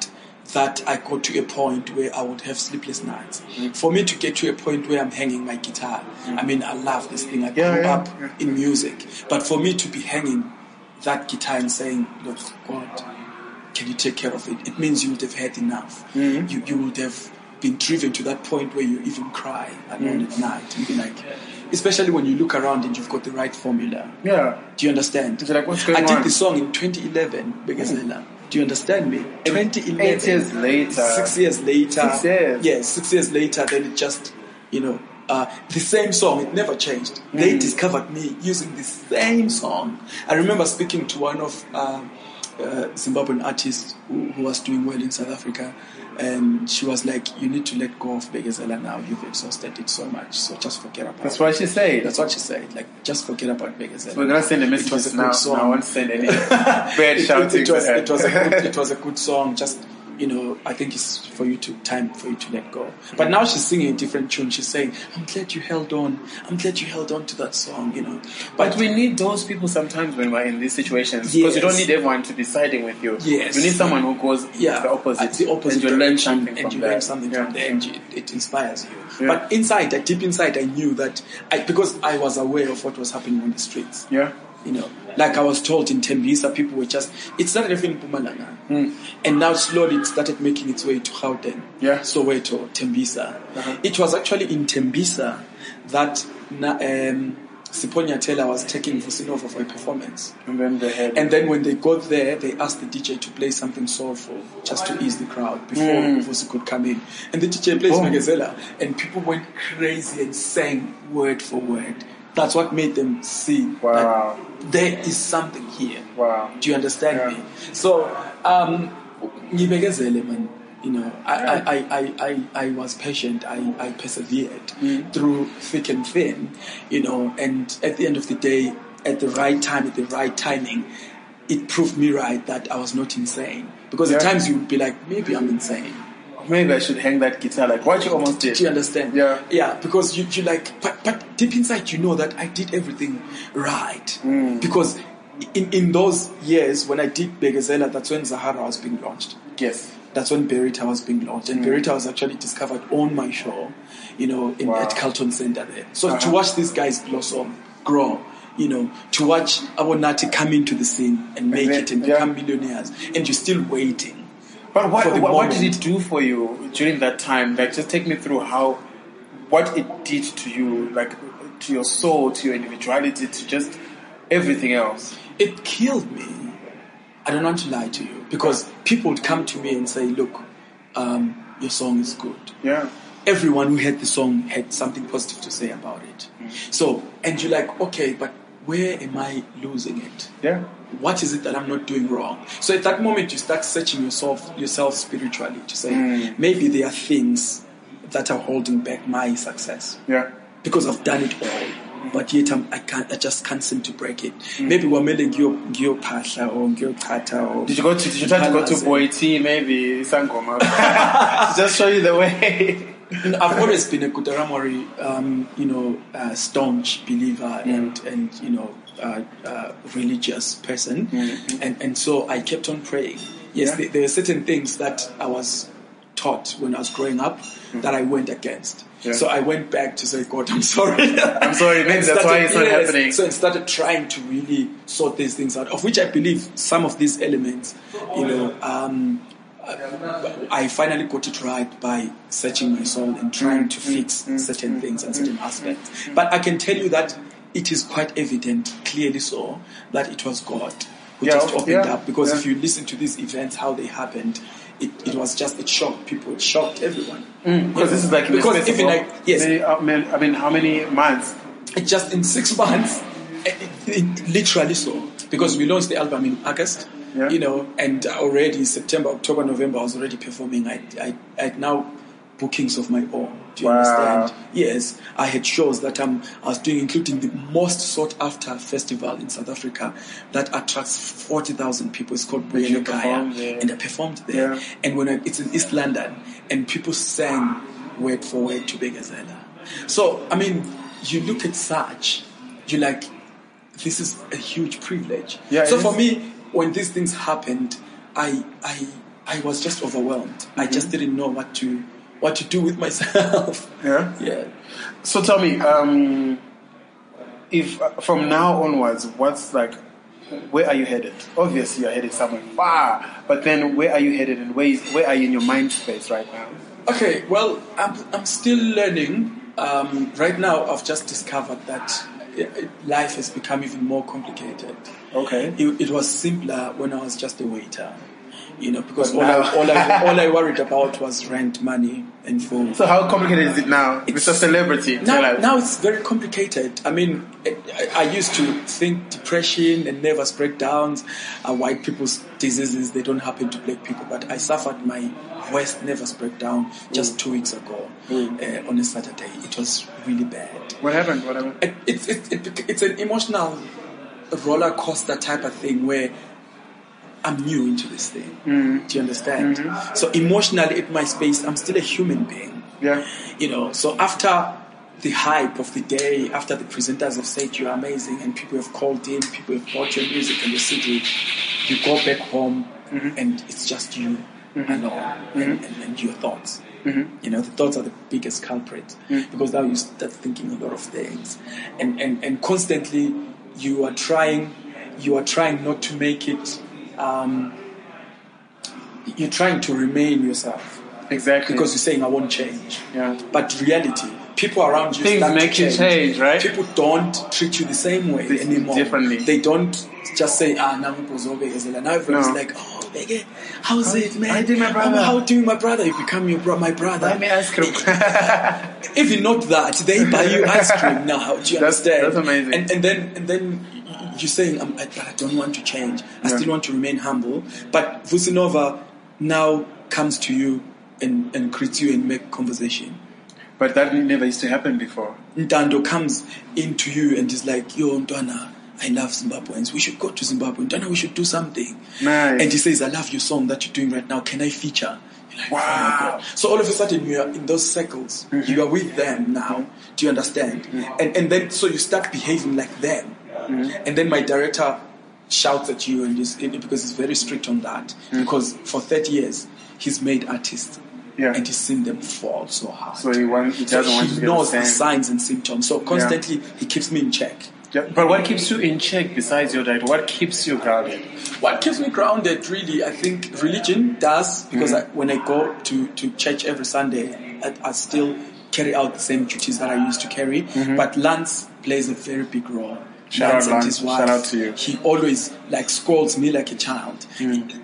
that I got to a point where I would have sleepless nights. For me to get to a point where I'm hanging my guitar, I mean I love this thing. I Yeah, grew yeah, up yeah. in music, but for me to be hanging that guitar and saying, "Look, God, can you take care of it?" It means you would have had enough. Mm-hmm. You you would have been driven to that point where you even cry alone Mm. at night and be like, especially when you look around and you've got the right formula. Yeah. Do you understand? Like, I did on? the song in 2011, Bekezela. Do you understand me? 2011. eight years later. Six years later. Six years. Yes, six years later, then it just, you know, uh, the same song, it never changed. They Mm. discovered me using the same song. I remember speaking to one of um, uh, Zimbabwean artists who, who was doing well in South Africa, and she was like, "You need to let go of Bekezela now. You've exhausted it so much, so just forget about That's it." what she said. That's what she said. Like, just forget about Bekezela. We're gonna send a message now. song. I won't send any bad It- it, it, was, it was a good, it was a good song. Just you know, I think it's for you to time for you to let go. But now she's singing a different tune. She's saying, "I'm glad you held on. I'm glad you held on to that song." You know, But we need those people sometimes when we're in these situations because you don't need everyone to be siding with you. Yes. You need someone who goes yeah, the opposite. the opposite and you learn something and from you learn something Yeah. from there, and it, it inspires you. Yeah. But inside, deep inside, I knew that I, because I was aware of what was happening on the streets. Yeah. You know, like I was told in Tembisa, people were just, it started even in Mpumalanga. And now slowly it started making its way to Gauteng. Yeah. Soweto, Tembisa. Uh-huh. It was actually in Tembisa that um, Siponya Taylor was taking Vusi Nova for a performance. And then they had. And then when they got there, they asked the DJ to play something soulful just to ease the crowd before Mm. Vusi could come in. And the DJ plays Oh. Bekezela, and people went crazy and sang word for word. That's what made them see Wow. that there is something here. Wow. Do you understand Yeah. me? So, um. You know, I, I, I, I, I, was patient. I, I persevered Mm. through thick and thin. You know, and at the end of the day, at the right time, at the right timing, it proved me right that I was not insane. Because at times you would be like, maybe I'm insane. Maybe I should hang that guitar like what you almost did. Do you understand? Yeah. Yeah, because you, you like, but, but deep inside you know that I did everything right. Mm. Because in, in those years when I did Bekezela, that's when Zahara was being launched. Yes. That's when Berita was being launched. And Berita was actually discovered on my show, you know, in, Mm. Wow. at Carlton Center there. So Uh-huh. to watch these guys blossom, grow, you know, to watch Awonati come into the scene and make then- it and yeah. become millionaires, and you're still waiting. But what, what, what did it do for you during that time? Like, just take me through how, what it did to you, like, to your soul, to your individuality, to just everything else. it killed me. I don't want to lie to you because people would come to me and say, "Look, um, your song is good." Yeah. Everyone who heard the song had something positive to say about it. So, and you're like, "Okay, but where am I losing it? Yeah. What is it that I'm not doing wrong?" So at that moment, you start searching yourself, yourself spiritually to say, hmm. maybe there are things that are holding back my success Yeah. because I've done it all. But yet I'm, I can't. I just can't seem to break it. Hmm. Maybe wamele ngiyo ngiyopahla or ngiyothatha or Did you go to, did you try to go to. Boiti, maybe Sangoma? to just show you the way. I've always been a Kutaramori, um, you know, uh, staunch believer and and you know, uh, uh, religious person, and and so I kept on praying. Yes, Yeah. there, there are certain things that I was taught when I was growing up that I went against. Yeah. So I went back to say, God, I'm sorry. I'm sorry, maybe And that's why it's not yes, happening. So I started trying to really sort these things out, of which I believe some of these elements, you know, um, I finally got it right by searching my soul and trying to mm-hmm. fix mm-hmm. certain mm-hmm. things and certain aspects. But I can tell you that it is quite evident, clearly so, that it was God who Yeah, just opened yeah, up. Because yeah. if you listen to these events, how they happened, it, it was just, it shocked people, it shocked everyone. Mm, because this is like Because even like, yes, many- I mean, I mean, how many months? it just in six months, it- it- literally so. Because we launched the album in August, Yeah. you know, and already September, October, November, I was already performing. I, I, I had now bookings of my own. Do you Wow. understand? Yes, I had shows that um, I was doing, including the most sought after festival in South Africa that attracts 40,000 people. It's called you Kaya. And I performed there. Yeah. And when I, it's in East London, and people sang word for word to Bekezela. So, I mean, you look at such, you're like, this is a huge privilege. Yeah, so for me, when these things happened, I, I, I was just overwhelmed. I Mm-hmm. just didn't know what to, what to do with myself. Yeah. yeah. So tell me, um, if uh, from now onwards, what's like, where are you headed? Obviously, you're headed somewhere far, but then where are you headed, and where is where are you in your mind space right now? Okay, well, I'm, I'm still learning. Um, right now, I've just discovered that life has become even more complicated. Okay. It, it was simpler when I was just a waiter. You know, because all I, all I all I worried about was rent, money, and food. So how complicated is it now? It's, a celebrity. Now, now it's very complicated. I mean, I, I used to think depression and nervous breakdowns are white people's diseases. They don't happen to black people. But I suffered my worst nervous breakdown just two weeks ago uh, on a Saturday. It was really bad. What happened? What happened? It, it's it, it, it's an emotional roller coaster type of thing where I'm new into this thing. Mm-hmm. Do you understand? Mm-hmm. So emotionally, at my space, I'm still a human being Yeah. you know so after the hype of the day after the presenters have said you're amazing and people have called in people have bought your music and your cd you go back home mm-hmm. and it's just you alone and, and, and your thoughts you know the thoughts are the biggest culprit because now you start thinking a lot of things and, and, and constantly you are trying you are trying not to make it um, you're trying to remain yourself Exactly. because you're saying I won't change. Yeah. But reality, people around you Things make you change, right? People don't treat you the same way This- anymore. differently. They don't just say ah now Now everyone's No. like oh Bege, how's it man? how you doing, my brother? How, how doing my brother? You become your bro- my brother. Buy me ice cream. Even not that, they buy you ice cream now. Do you That's- understand? that's amazing. And, and then and then you're saying I, I don't want to change. I Yeah. still want to remain humble. But Vusi Nova now comes to you and, and greets you and make conversation. but that never used to happen before. Ntando comes into you and is like, Yo, Ntwana, I love Zimbabweans. We should go to Zimbabwe. Ntwana, we should do something. Nice. And he says, I love your song that you're doing right now. Can I feature? Like, Wow. "Oh. So all of a sudden you are in those circles. Mm-hmm. You are with them now. Do you understand? And and then so you start behaving like them. Mm-hmm. And then my director shouts at you and is, because he's very strict on that. Because for 30 years he's made artists. Yeah. And he's seen them fall so hard. So he, want, he So doesn't want he knows the the signs and symptoms. So constantly he keeps me in check. Yeah, But what keeps you in check besides your diet? What keeps you grounded? What keeps me grounded, really, I think religion does because mm-hmm. I, when I go to, to church every Sunday, I, I still carry out the same duties that I used to carry. Mm-hmm. But Lance plays a very big role. Shout out, his wife, Shout out to you. He always like scolds me like a child.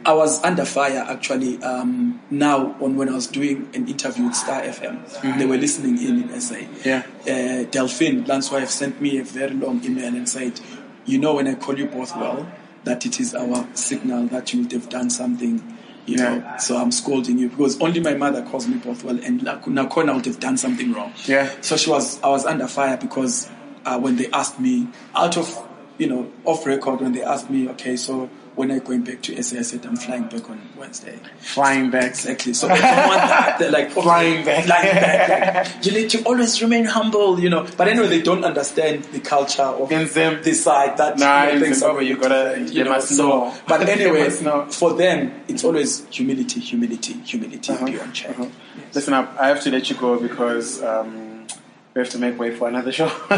I was under fire actually. Um, now on when I was doing an interview with Star FM, they were listening in in SA. Yeah. Uh, Delphine, Lance's wife, sent me a very long email and said, "You know, when I call you Bothwell, that it is our signal that you would have done something." You know, Yeah. so I'm scolding you because only my mother calls me Bothwell, and Nakona would have done something wrong. Yeah. So she was, I was under fire because uh, when they asked me out of, you know, off record, when they asked me, okay, so when you going back to SA? I said I'm flying back on Wednesday. Flying back. Exactly. So they don't want that. They're like okay, Flying back. flying back. Like, you need to always remain humble, you know. But anyway, they don't understand the culture of In Zim- this side that Nah, you know, in things are you gotta- you they must so, know. But anyway, know. for them, it's always humility, humility, humility. Be on check. Uh-huh. Listen up, I have to let you go because um, we have to make way for another show, for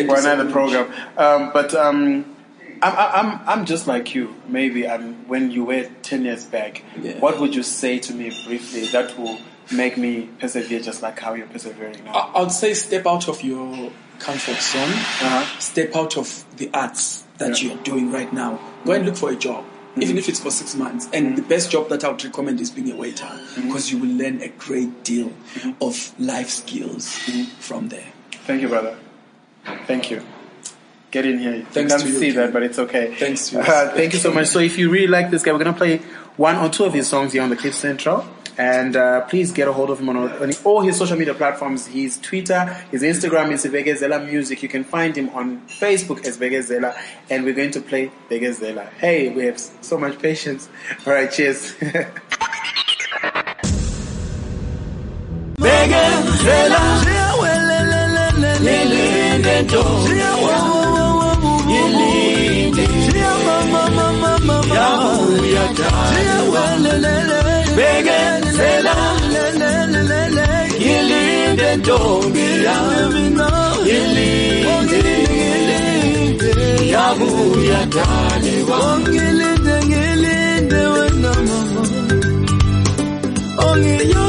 you so another program. Um, but um, I'm, I'm, I'm just like you. Maybe I'm, when you were 10 years back, Yeah. what would you say to me briefly that will make me persevere just like how you're persevering now? I- I would say step out of your comfort zone. Uh-huh. Step out of the arts that Yeah. you're doing right now. Go and look for a job, even if it's for six months. And the best job that I would recommend is being a waiter mm-hmm. because you will learn a great deal mm-hmm. of life skills mm-hmm. from there. Thank you, brother. Thank you. Get in here. Thanks you can't you, see that, but it's okay. Thanks to you. Uh, thank you so much. So if you really like this guy, we're gonna play one or two of his songs here on the Cliff Central. And uh, please get a hold of him on, on, all his social media platforms. His Twitter, his Instagram is Bekezela Music. You can find him on Facebook as Bekezela. And we're going to play Bekezela. Hey, we have so much patience. All right, cheers. Yeah, well, bekenzela ngilinde ntombi yami ngilinde yabuya dale wangilinde ngilinde wena mama. Ongiyo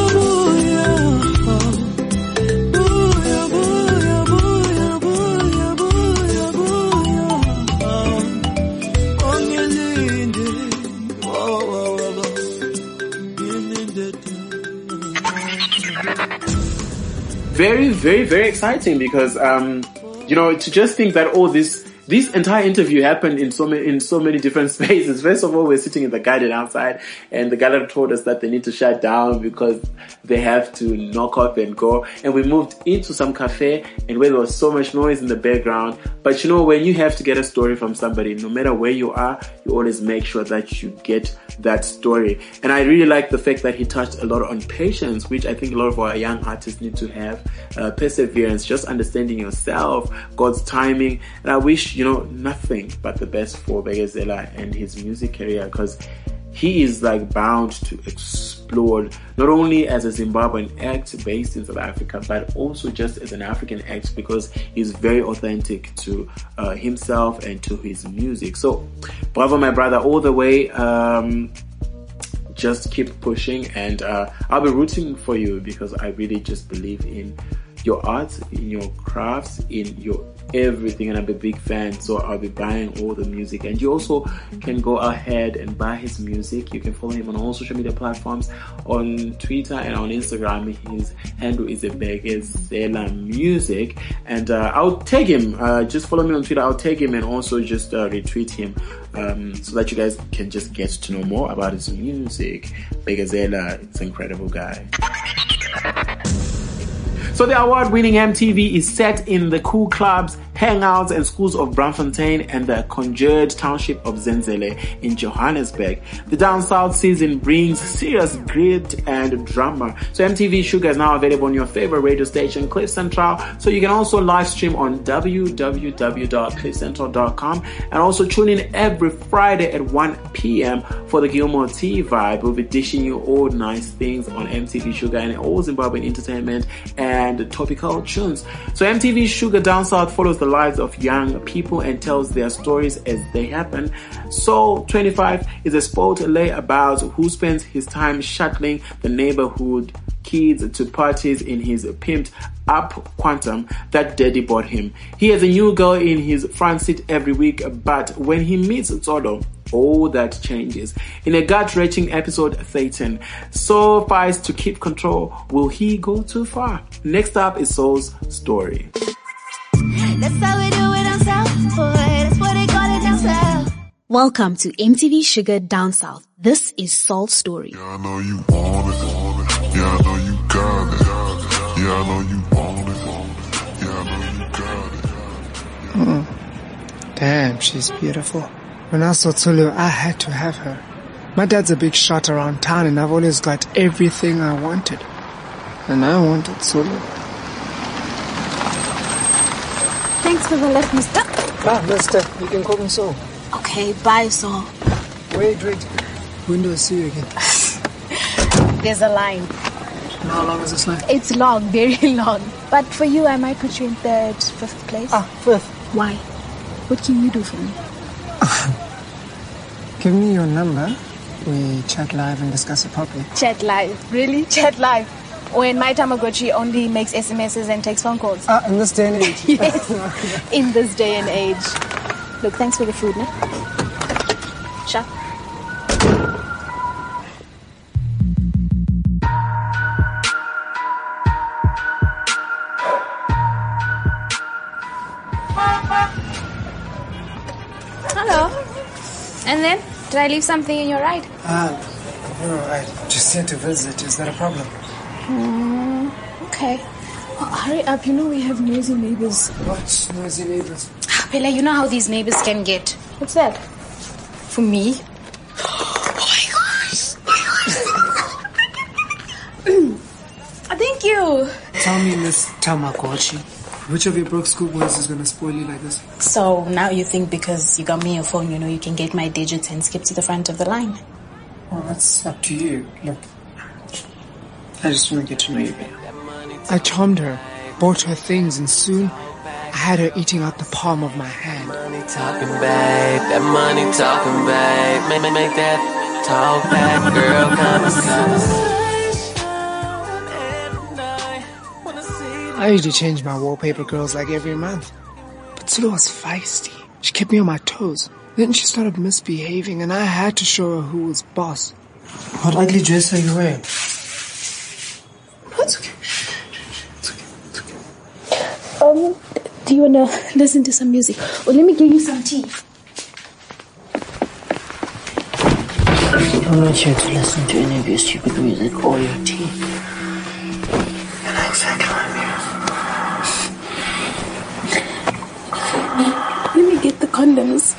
very, very, very exciting because, um, you know, to just think that all this this entire interview happened in so many in so many different spaces. First of all, we're sitting in the garden outside, and the garden told us that they need to shut down because they have to knock off and go. And we moved into some cafe, and where there was so much noise in the background. But you know, when you have to get a story from somebody, no matter where you are, you always make sure that you get that story. And I really like the fact that he touched a lot on patience, which I think a lot of our young artists need to have. Uh, perseverance, just understanding yourself, God's timing. And I wish, you know, nothing but the best for Bekezela and his music career because he is like bound to explore not only as a Zimbabwean act based in South Africa, but also just as an African act because he's very authentic to uh, himself and to his music. So, bravo, my brother, all the way. Um, just keep pushing, and uh, I'll be rooting for you because I really just believe in your art, in your crafts, in your everything and I'm a big fan so I'll be buying all the music. And you also can go ahead and buy his music. You can follow him on all social media platforms on Twitter and on Instagram. His handle is a Bekezela Music. And uh, I'll tag him uh, just follow me on Twitter. I'll tag him and also just uh, retweet him um, so that you guys can just get to know more about his music. Bekezela it's an incredible guy. So the award-winning MTV is set in the cool clubs, hangouts, and schools of Braamfontein and the conjured township of Zenzele in Johannesburg. The Down South season brings serious grit and drama. So MTV Shuga is now available on your favorite radio station, Cliff Central. So you can also live stream on www.cliffcentral.com and also tune in every Friday at 1 p.m. for the Gilmore T vibe. We'll be dishing you all nice things on MTV Shuga and all Zimbabwean entertainment and topical tunes. So MTV Shuga Down South follows the lives of young people and tells their stories as they happen. Soul 25 is a sport lay about who spends his time shuttling the neighborhood kids to parties in his pimped up quantum that daddy bought him. He has a new girl in his front seat every week, but when he meets Zolo, all that changes. In a gut wrenching episode, Satan so fights to keep control. Will he go too far? Next up is Soul's story. Welcome to MTV Shuga Down South. This is Soul's story. Yeah, I know you want it. Yeah, I know you got it. Yeah, I know you want it. Yeah, I know you got it. Mm. Damn, she's beautiful. When I saw Tulu, I had to have her. My dad's a big shot around town and I've always got everything I wanted. And I wanted Tulu. Thanks for the lift, mister. Ah, mister, you can call me Saul. Okay, bye, Saul. Wait, wait. When do I see you again? There's a line. How long is this line? It's long, very long. But for you, I might put you in third, fifth place. Ah, fifth. Why? What can you do for me? Give me your number. We chat live and discuss it properly. Chat live? Really? Chat live? When my Tamagotchi only makes SMSs and takes phone calls? Ah, in this day and age. yes, in this day and age. Look, thanks for the food, no? Sure. Hello. And then, did I leave something in your ride? Ah, no, I just here to visit. Is that a problem? Mm, okay. Well, hurry up. You know we have noisy neighbors. What noisy neighbors? Bella, you know how these neighbors can get. What's that? For me? oh my gosh! Ah, thank you. Tell me, Miss Tamagotchi. Which of your broke schoolboys is gonna spoil you like this? So now you think because you got me a phone, you know, you can get my digits and skip to the front of the line? Well, that's up to you. Look, I just want to get to know you better. I charmed her, bought her things, and soon I had her eating out the palm of my hand. Money talking, babe. That money talking, babe. Make, make that talk back, girl. Come, come. I usually change my wallpaper girls like every month. But Sulu was feisty. She kept me on my toes. Then she started misbehaving and I had to show her who was boss. What ugly dress are you wearing? It's okay. It's okay. It's um, do you wanna listen to some music? Or let me give you some tea. I'm not here to listen to any of your stupid music or your tea. You know exactly what Let me get the condoms.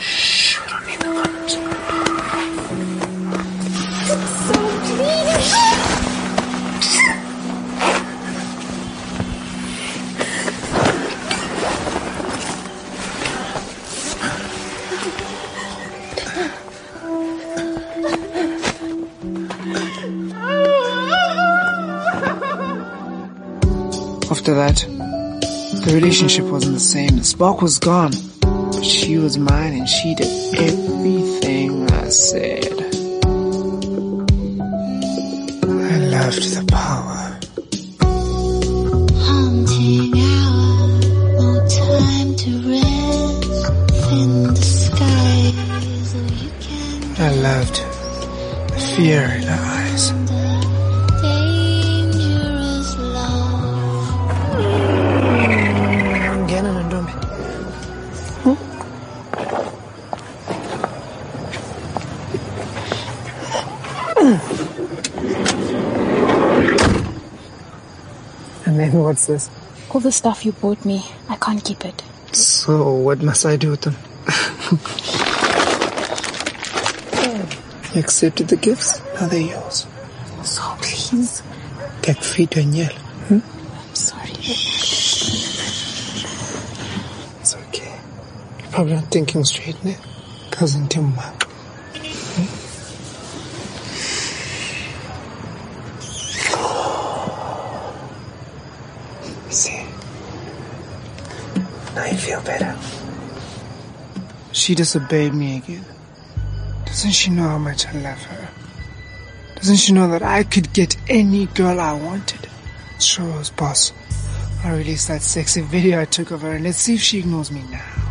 That, the relationship wasn't the same. The spark was gone. But she was mine and she did everything I said. I loved the power. What's this? All the stuff you bought me, I can't keep it. So what must I do with them? you accepted the gifts, now they're yours. So please. Get feet on yell. Hmm? I'm sorry. It's okay. You're probably not thinking straight now. Cousin Timma. She disobeyed me again. Doesn't she know how much I love her? Doesn't she know that I could get any girl I wanted? Sure boss. I released that sexy video I took of her and let's see if she ignores me now.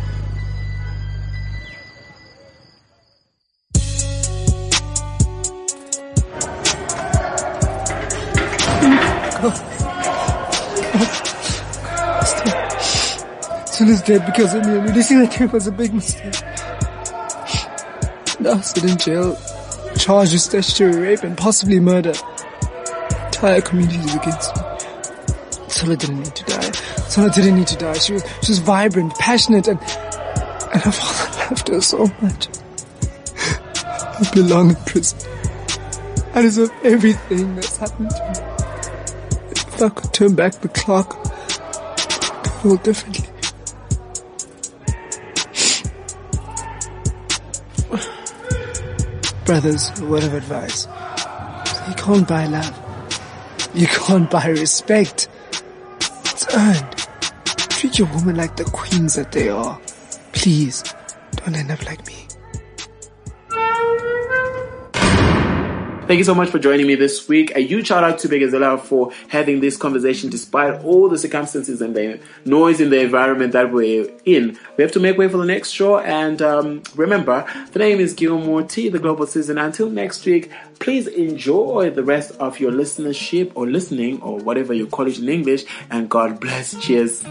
Son is dead because of me and releasing that tape was a big mistake. Now sit in jail, charged with statutory rape and possibly murder. Entire community is against me. Sola didn't need to die. Sola didn't need to die. She was, she was vibrant, passionate, and, and her father loved her so much. I belong in prison. I deserve everything that's happened to me. If I could turn back the clock, I'd feel differently. Brothers, a word of advice. You can't buy love. You can't buy respect. It's earned. Treat your woman like the queens that they are. Please, don't end up like me. Thank you so much for joining me this week. A huge shout out to Bekezela for having this conversation despite all the circumstances and the noise in the environment that we're in. We have to make way for the next show. And um, remember, the name is Gilmore T, the global citizen. Until next week, please enjoy the rest of your listenership or listening or whatever you call it in English. And God bless. Cheers.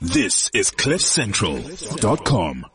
This is CliffCentral.com.